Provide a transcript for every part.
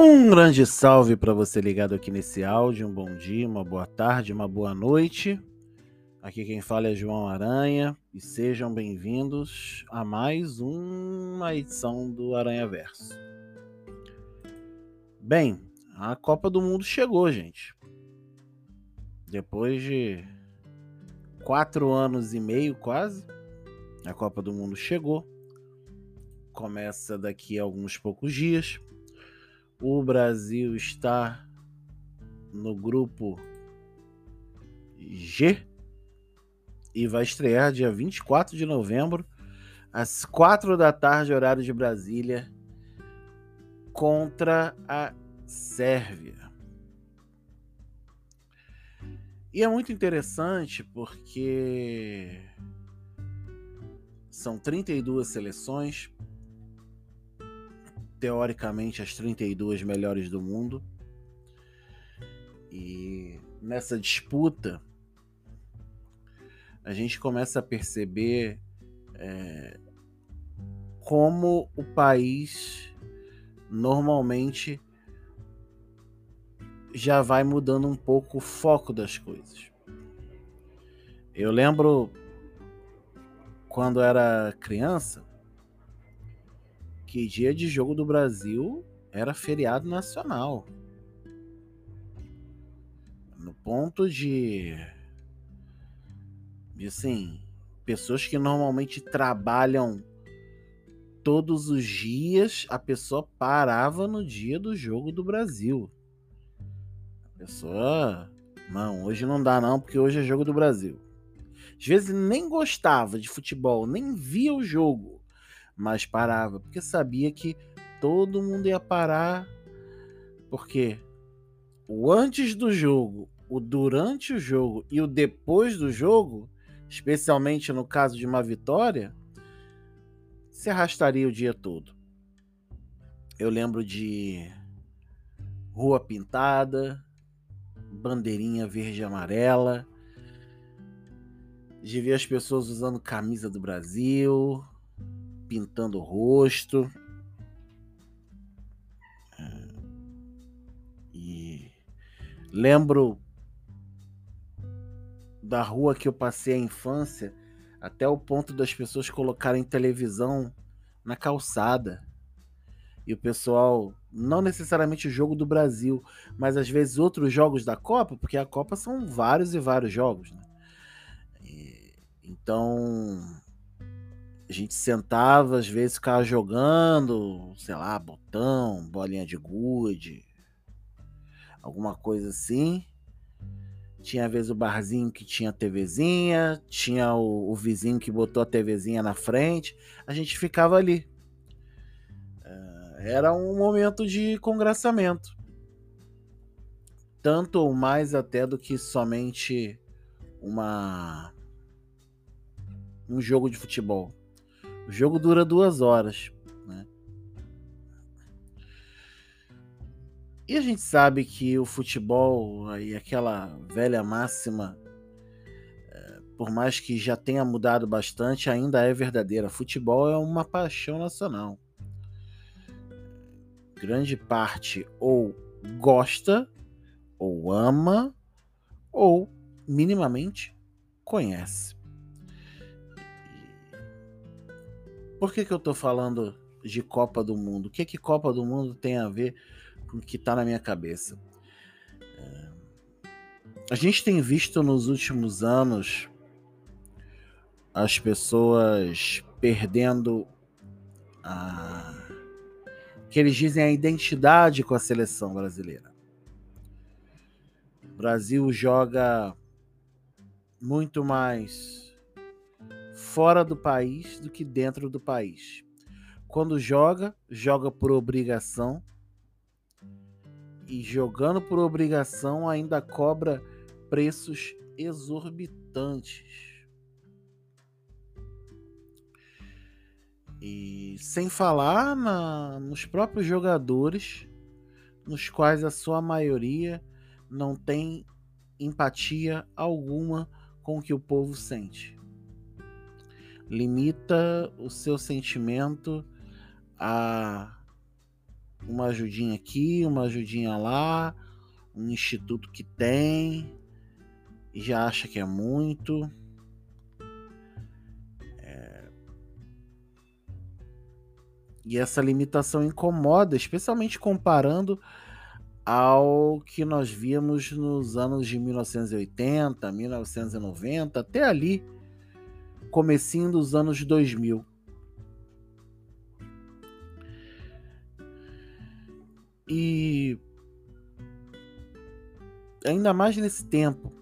Um grande salve para você ligado aqui nesse áudio. Um bom dia, uma boa tarde, uma boa noite. Aqui quem fala é João Aranha e sejam bem-vindos a mais uma edição do Aranha Verso. Bem, a Copa do Mundo chegou, gente. Depois de quatro anos e meio, quase, a Copa do Mundo chegou. Começa daqui a alguns poucos dias. O Brasil está no grupo G e vai estrear dia 24 de novembro, às 4 da tarde, horário de Brasília, contra a Sérvia. E é muito interessante porque são 32 seleções, teoricamente as 32 melhores do mundo. E nessa disputa, a gente começa a perceber é, como o país normalmente já vai mudando um pouco o foco das coisas. Eu lembro quando era criança, que dia de jogo do Brasil era feriado nacional. No ponto de, assim, pessoas que normalmente trabalham todos os dias, a pessoa parava no dia do jogo do Brasil. A pessoa, não, hoje não dá não, porque hoje é jogo do Brasil. Às vezes nem gostava de futebol, nem via o jogo mas parava, porque sabia que todo mundo ia parar, porque o antes do jogo, o durante o jogo e o depois do jogo, especialmente no caso de uma vitória, se arrastaria o dia todo. Eu lembro de rua pintada, bandeirinha verde e amarela, de ver as pessoas usando camisa do Brasil, pintando o rosto. É, e lembro da rua que eu passei a infância até o ponto das pessoas colocarem televisão na calçada. E o pessoal, não necessariamente o jogo do Brasil, mas às vezes outros jogos da Copa, porque a Copa são vários e vários jogos. Né? E, então, a gente sentava, às vezes ficava jogando, sei lá, botão, bolinha de gude, alguma coisa assim. Tinha às vezes o barzinho que tinha TVzinha, tinha o, o vizinho que botou a TVzinha na frente, a gente ficava ali. É, era um momento de congraçamento. Tanto ou mais até do que somente uma um jogo de futebol. O jogo dura duas horas. Né? E a gente sabe que o futebol, aí aquela velha máxima, é, por mais que já tenha mudado bastante, ainda é verdadeira. Futebol é uma paixão nacional. Grande parte ou gosta, ou ama, ou minimamente conhece. Por que, que eu tô falando de Copa do Mundo? O que, que Copa do Mundo tem a ver com o que tá na minha cabeça? É... A gente tem visto nos últimos anos as pessoas perdendo a que eles dizem a identidade com a seleção brasileira. O Brasil joga muito mais fora do país do que dentro do país. Quando joga, joga por obrigação. E jogando por obrigação ainda cobra preços exorbitantes. E sem falar na, nos próprios jogadores, nos quais a sua maioria não tem empatia alguma com o que o povo sente limita o seu sentimento a uma ajudinha aqui, uma ajudinha lá, um instituto que tem, e já acha que é muito. É... E essa limitação incomoda, especialmente comparando ao que nós víamos nos anos de 1980, 1990, até ali, comecinho dos anos 2000. E ainda mais nesse tempo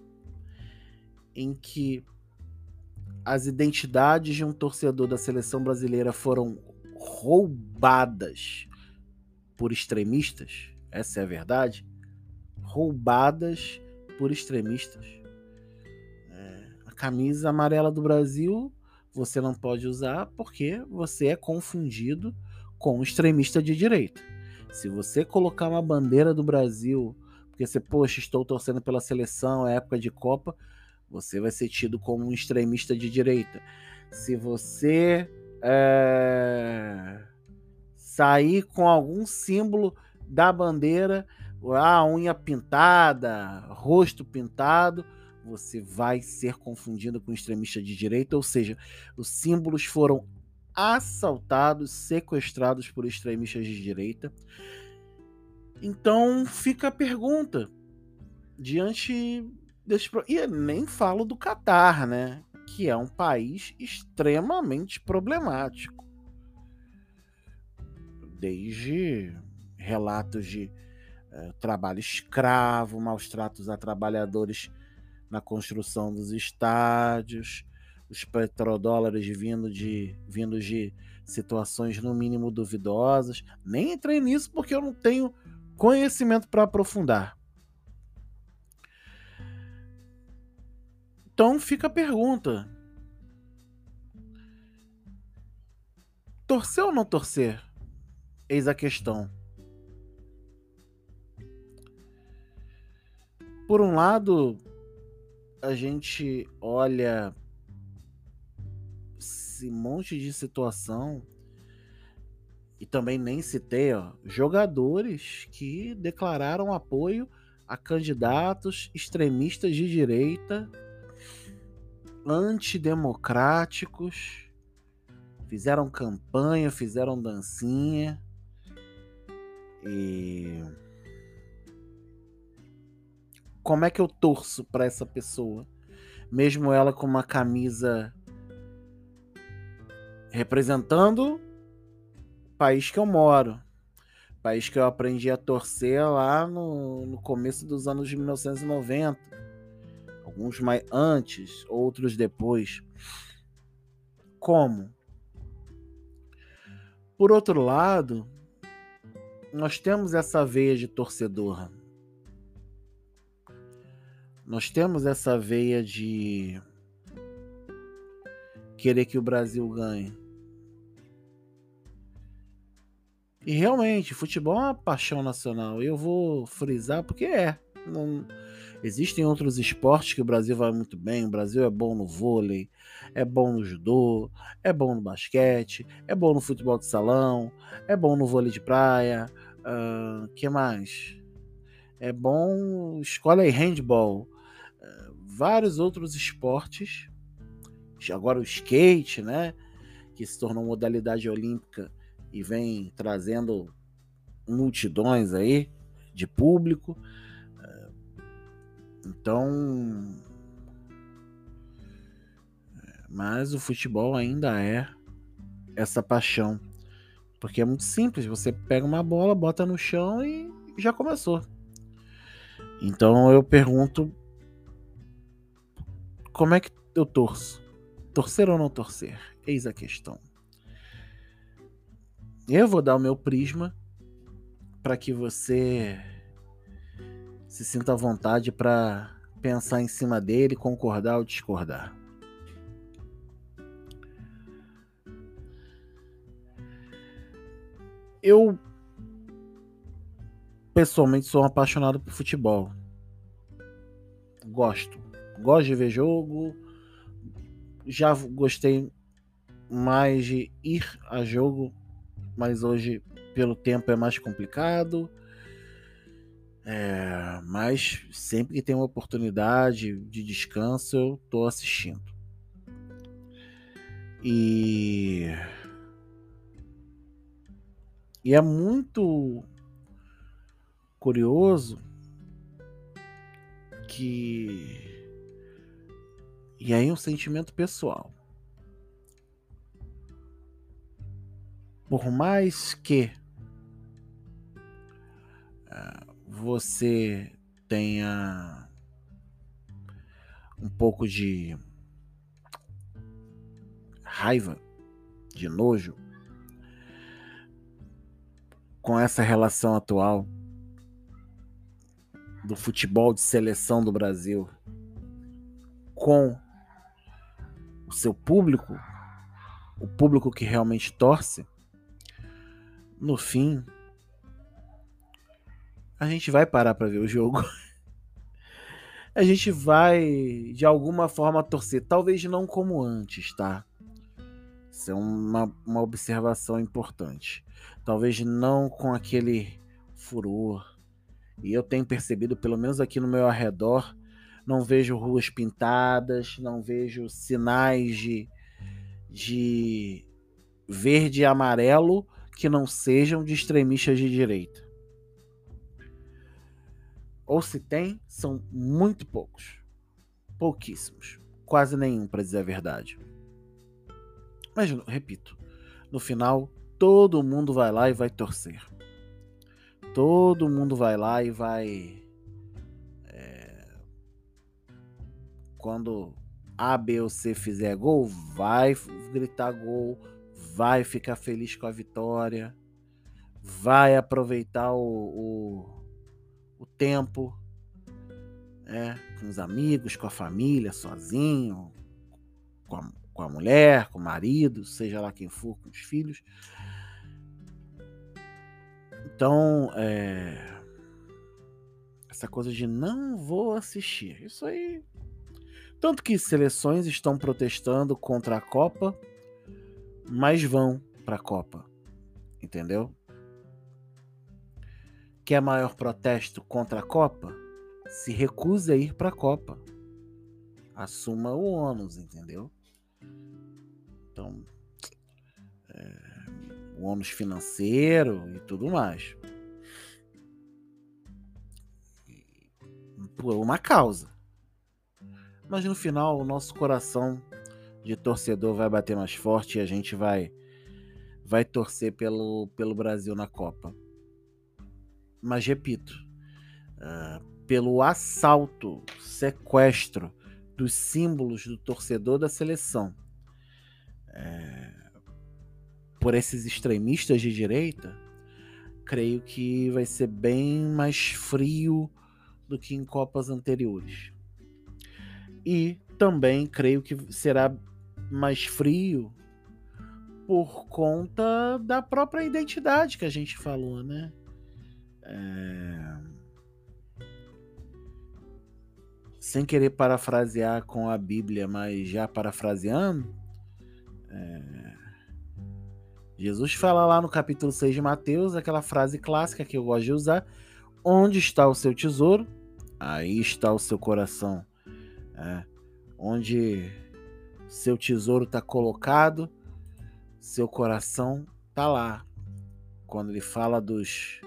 em que as identidades de um torcedor da seleção brasileira foram roubadas por extremistas, essa é a verdade, roubadas por extremistas. Camisa amarela do Brasil você não pode usar porque você é confundido com extremista de direita. Se você colocar uma bandeira do Brasil, porque você, poxa, estou torcendo pela seleção, é época de Copa, você vai ser tido como um extremista de direita. Se você é, sair com algum símbolo da bandeira, a unha pintada, rosto pintado, você vai ser confundido com extremista de direita, ou seja, os símbolos foram assaltados, sequestrados por extremistas de direita. Então fica a pergunta diante desse e nem falo do Catar, né, que é um país extremamente problemático. Desde relatos de uh, trabalho escravo, maus tratos a trabalhadores na construção dos estádios, os petrodólares vindo de, vindo de situações no mínimo duvidosas. Nem entrei nisso porque eu não tenho conhecimento para aprofundar. Então fica a pergunta: torcer ou não torcer? Eis a questão. Por um lado, a gente olha esse monte de situação e também nem citei, ó, jogadores que declararam apoio a candidatos extremistas de direita, antidemocráticos, fizeram campanha, fizeram dancinha e como é que eu torço para essa pessoa, mesmo ela com uma camisa representando o país que eu moro, país que eu aprendi a torcer lá no, no começo dos anos de 1990, alguns mais antes, outros depois. Como? Por outro lado, nós temos essa veia de torcedor nós temos essa veia de querer que o Brasil ganhe. E realmente, futebol é uma paixão nacional. Eu vou frisar porque é. Não... Existem outros esportes que o Brasil vai muito bem. O Brasil é bom no vôlei, é bom no judô, é bom no basquete, é bom no futebol de salão, é bom no vôlei de praia. Uh, que mais? É bom. Escola aí handball vários outros esportes, agora o skate, né, que se tornou modalidade olímpica e vem trazendo multidões aí de público. Eh, então, mas o futebol ainda é essa paixão. Porque é muito simples, você pega uma bola, bota no chão e já começou. Então eu pergunto como é que eu torço? Torcer ou não torcer? Eis a questão. Eu vou dar o meu prisma para que você se sinta à vontade para pensar em cima dele, concordar ou discordar. Eu pessoalmente sou um apaixonado por futebol. Gosto gosto de ver jogo. Já gostei mais de ir a jogo mas hoje, pelo tempo, é mais complicado. É, mas sempre que tem uma oportunidade de descanso, eu tô assistindo. E. E é muito curioso que. E aí, um sentimento pessoal. Por mais que uh, você tenha um pouco de raiva, de nojo com essa relação atual do futebol de seleção do Brasil com o seu público, o público que realmente torce, no fim, a gente vai parar para ver o jogo. a gente vai, de alguma forma, torcer. Talvez não como antes, tá? Isso é uma, uma observação importante. Talvez não com aquele furor. E eu tenho percebido, pelo menos aqui no meu arredor, não vejo ruas pintadas, não vejo sinais de, de verde e amarelo que não sejam de extremistas de direita. Ou se tem, são muito poucos. Pouquíssimos. Quase nenhum, para dizer a verdade. Mas, repito, no final, todo mundo vai lá e vai torcer. Todo mundo vai lá e vai. Quando A, B ou C fizer gol, vai gritar gol, vai ficar feliz com a vitória, vai aproveitar o, o o tempo é, com os amigos, com a família, sozinho, com a, com a mulher, com o marido, seja lá quem for, com os filhos. Então, é, essa coisa de não vou assistir, isso aí. Tanto que seleções estão protestando contra a Copa, mas vão para a Copa, entendeu? Quer maior protesto contra a Copa? Se recuse a ir para a Copa. Assuma o ônus, entendeu? Então, é, o ônus financeiro e tudo mais. Por uma causa. Mas no final, o nosso coração de torcedor vai bater mais forte e a gente vai vai torcer pelo, pelo Brasil na Copa mas repito, uh, pelo assalto, sequestro dos símbolos do torcedor da seleção é, por esses extremistas de direita, creio que vai ser bem mais frio do que em Copas anteriores. E também creio que será mais frio por conta da própria identidade que a gente falou, né? É... Sem querer parafrasear com a Bíblia, mas já parafraseando, é... Jesus fala lá no capítulo 6 de Mateus aquela frase clássica que eu gosto de usar: Onde está o seu tesouro? Aí está o seu coração. É. Onde seu tesouro está colocado, seu coração está lá. Quando ele fala dos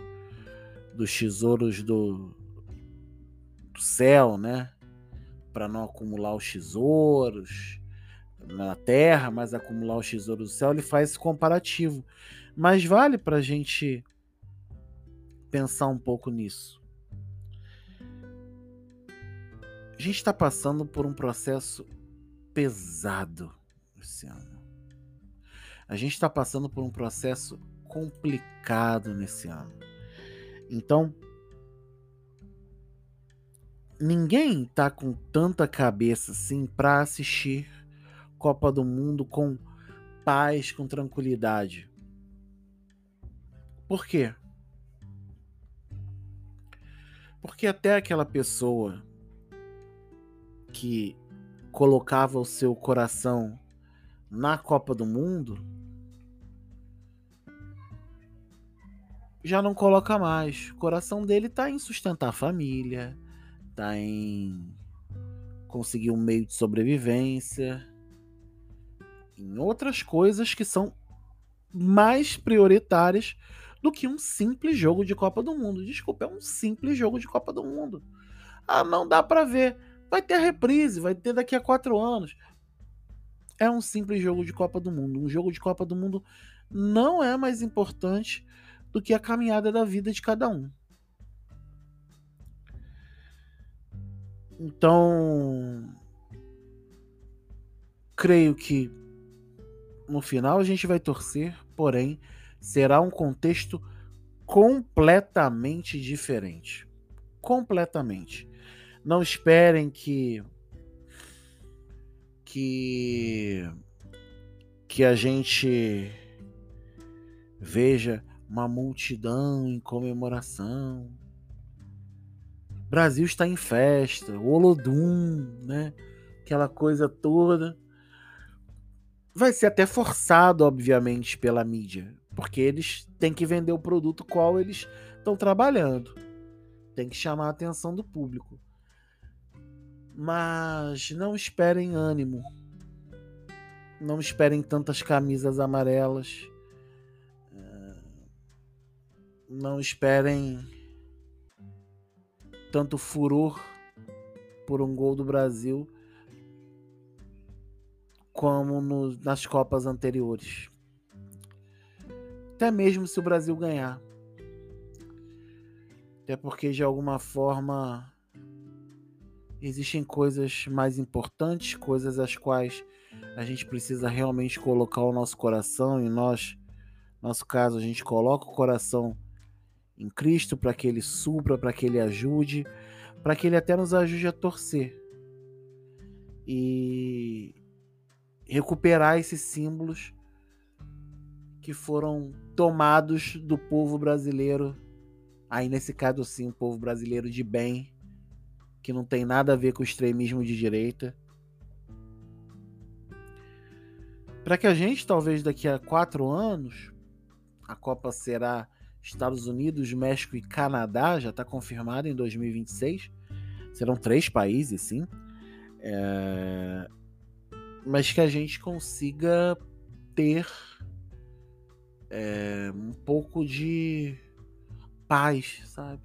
dos tesouros do, do céu, né? Para não acumular os tesouros na terra, mas acumular os tesouros do céu, ele faz esse comparativo. Mas vale para a gente pensar um pouco nisso. A gente está passando por um processo pesado esse ano. A gente está passando por um processo complicado nesse ano. Então, ninguém tá com tanta cabeça assim para assistir Copa do Mundo com paz, com tranquilidade. Por quê? Porque até aquela pessoa que colocava o seu coração na Copa do Mundo já não coloca mais. O coração dele tá em sustentar a família, tá em conseguir um meio de sobrevivência, em outras coisas que são mais prioritárias do que um simples jogo de Copa do Mundo. Desculpa, é um simples jogo de Copa do Mundo. Ah, não dá para ver. Vai ter a reprise, vai ter daqui a quatro anos. É um simples jogo de Copa do Mundo. Um jogo de Copa do Mundo não é mais importante do que a caminhada da vida de cada um. Então, creio que no final a gente vai torcer, porém, será um contexto completamente diferente. Completamente. Não esperem que que que a gente veja uma multidão em comemoração. Brasil está em festa, o Olodum, né? Aquela coisa toda. Vai ser até forçado, obviamente, pela mídia, porque eles têm que vender o produto qual eles estão trabalhando. Tem que chamar a atenção do público. Mas não esperem ânimo. Não esperem tantas camisas amarelas. Eh, não esperem tanto furor por um gol do Brasil como no, nas Copas anteriores. Até mesmo se o Brasil ganhar. Até porque de alguma forma existem coisas mais importantes, coisas as quais a gente precisa realmente colocar o nosso coração e nós, nosso caso, a gente coloca o coração em Cristo para que ele supra, para que ele ajude, para que ele até nos ajude a torcer. E recuperar esses símbolos que foram tomados do povo brasileiro, aí nesse caso sim, o povo brasileiro de bem, que não tem nada a ver com o extremismo de direita. Para que a gente, talvez daqui a quatro anos, a Copa será Estados Unidos, México e Canadá, já está confirmado em 2026. Serão três países, sim. É mas que a gente consiga ter é, um pouco de paz, sabe?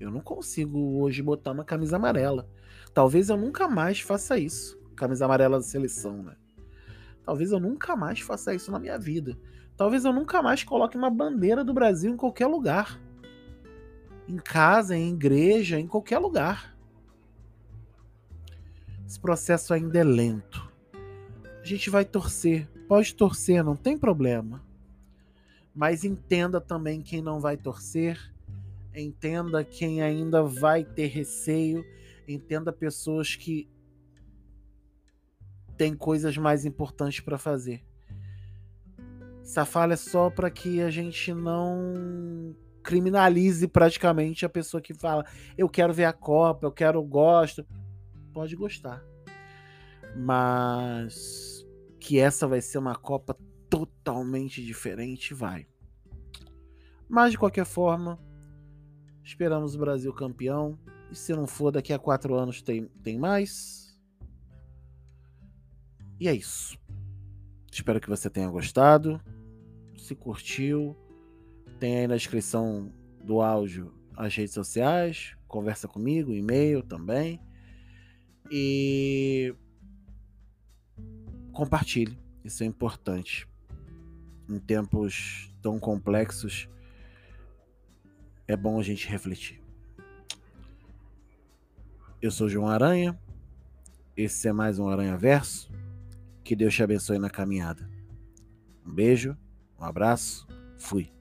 Eu não consigo hoje botar uma camisa amarela. Talvez eu nunca mais faça isso. Camisa amarela da seleção, né? Talvez eu nunca mais faça isso na minha vida. Talvez eu nunca mais coloque uma bandeira do Brasil em qualquer lugar. Em casa, em igreja, em qualquer lugar. Esse processo ainda é lento. A gente vai torcer, pode torcer, não tem problema. Mas entenda também quem não vai torcer, entenda quem ainda vai ter receio, entenda pessoas que têm coisas mais importantes para fazer. Essa fala é só para que a gente não criminalize praticamente a pessoa que fala: eu quero ver a Copa, eu quero, gosto pode gostar. Mas que essa vai ser uma Copa totalmente diferente, vai. Mas de qualquer forma, esperamos o Brasil campeão. E se não for, daqui a quatro anos tem, tem mais. E é isso. Espero que você tenha gostado. Se curtiu, tem aí na descrição do áudio as redes sociais. Conversa comigo, e-mail também. E compartilhe, isso é importante. Em tempos tão complexos, é bom a gente refletir. Eu sou João Aranha, esse é mais um Aranha Verso. Que Deus te abençoe na caminhada. Um beijo, um abraço, fui.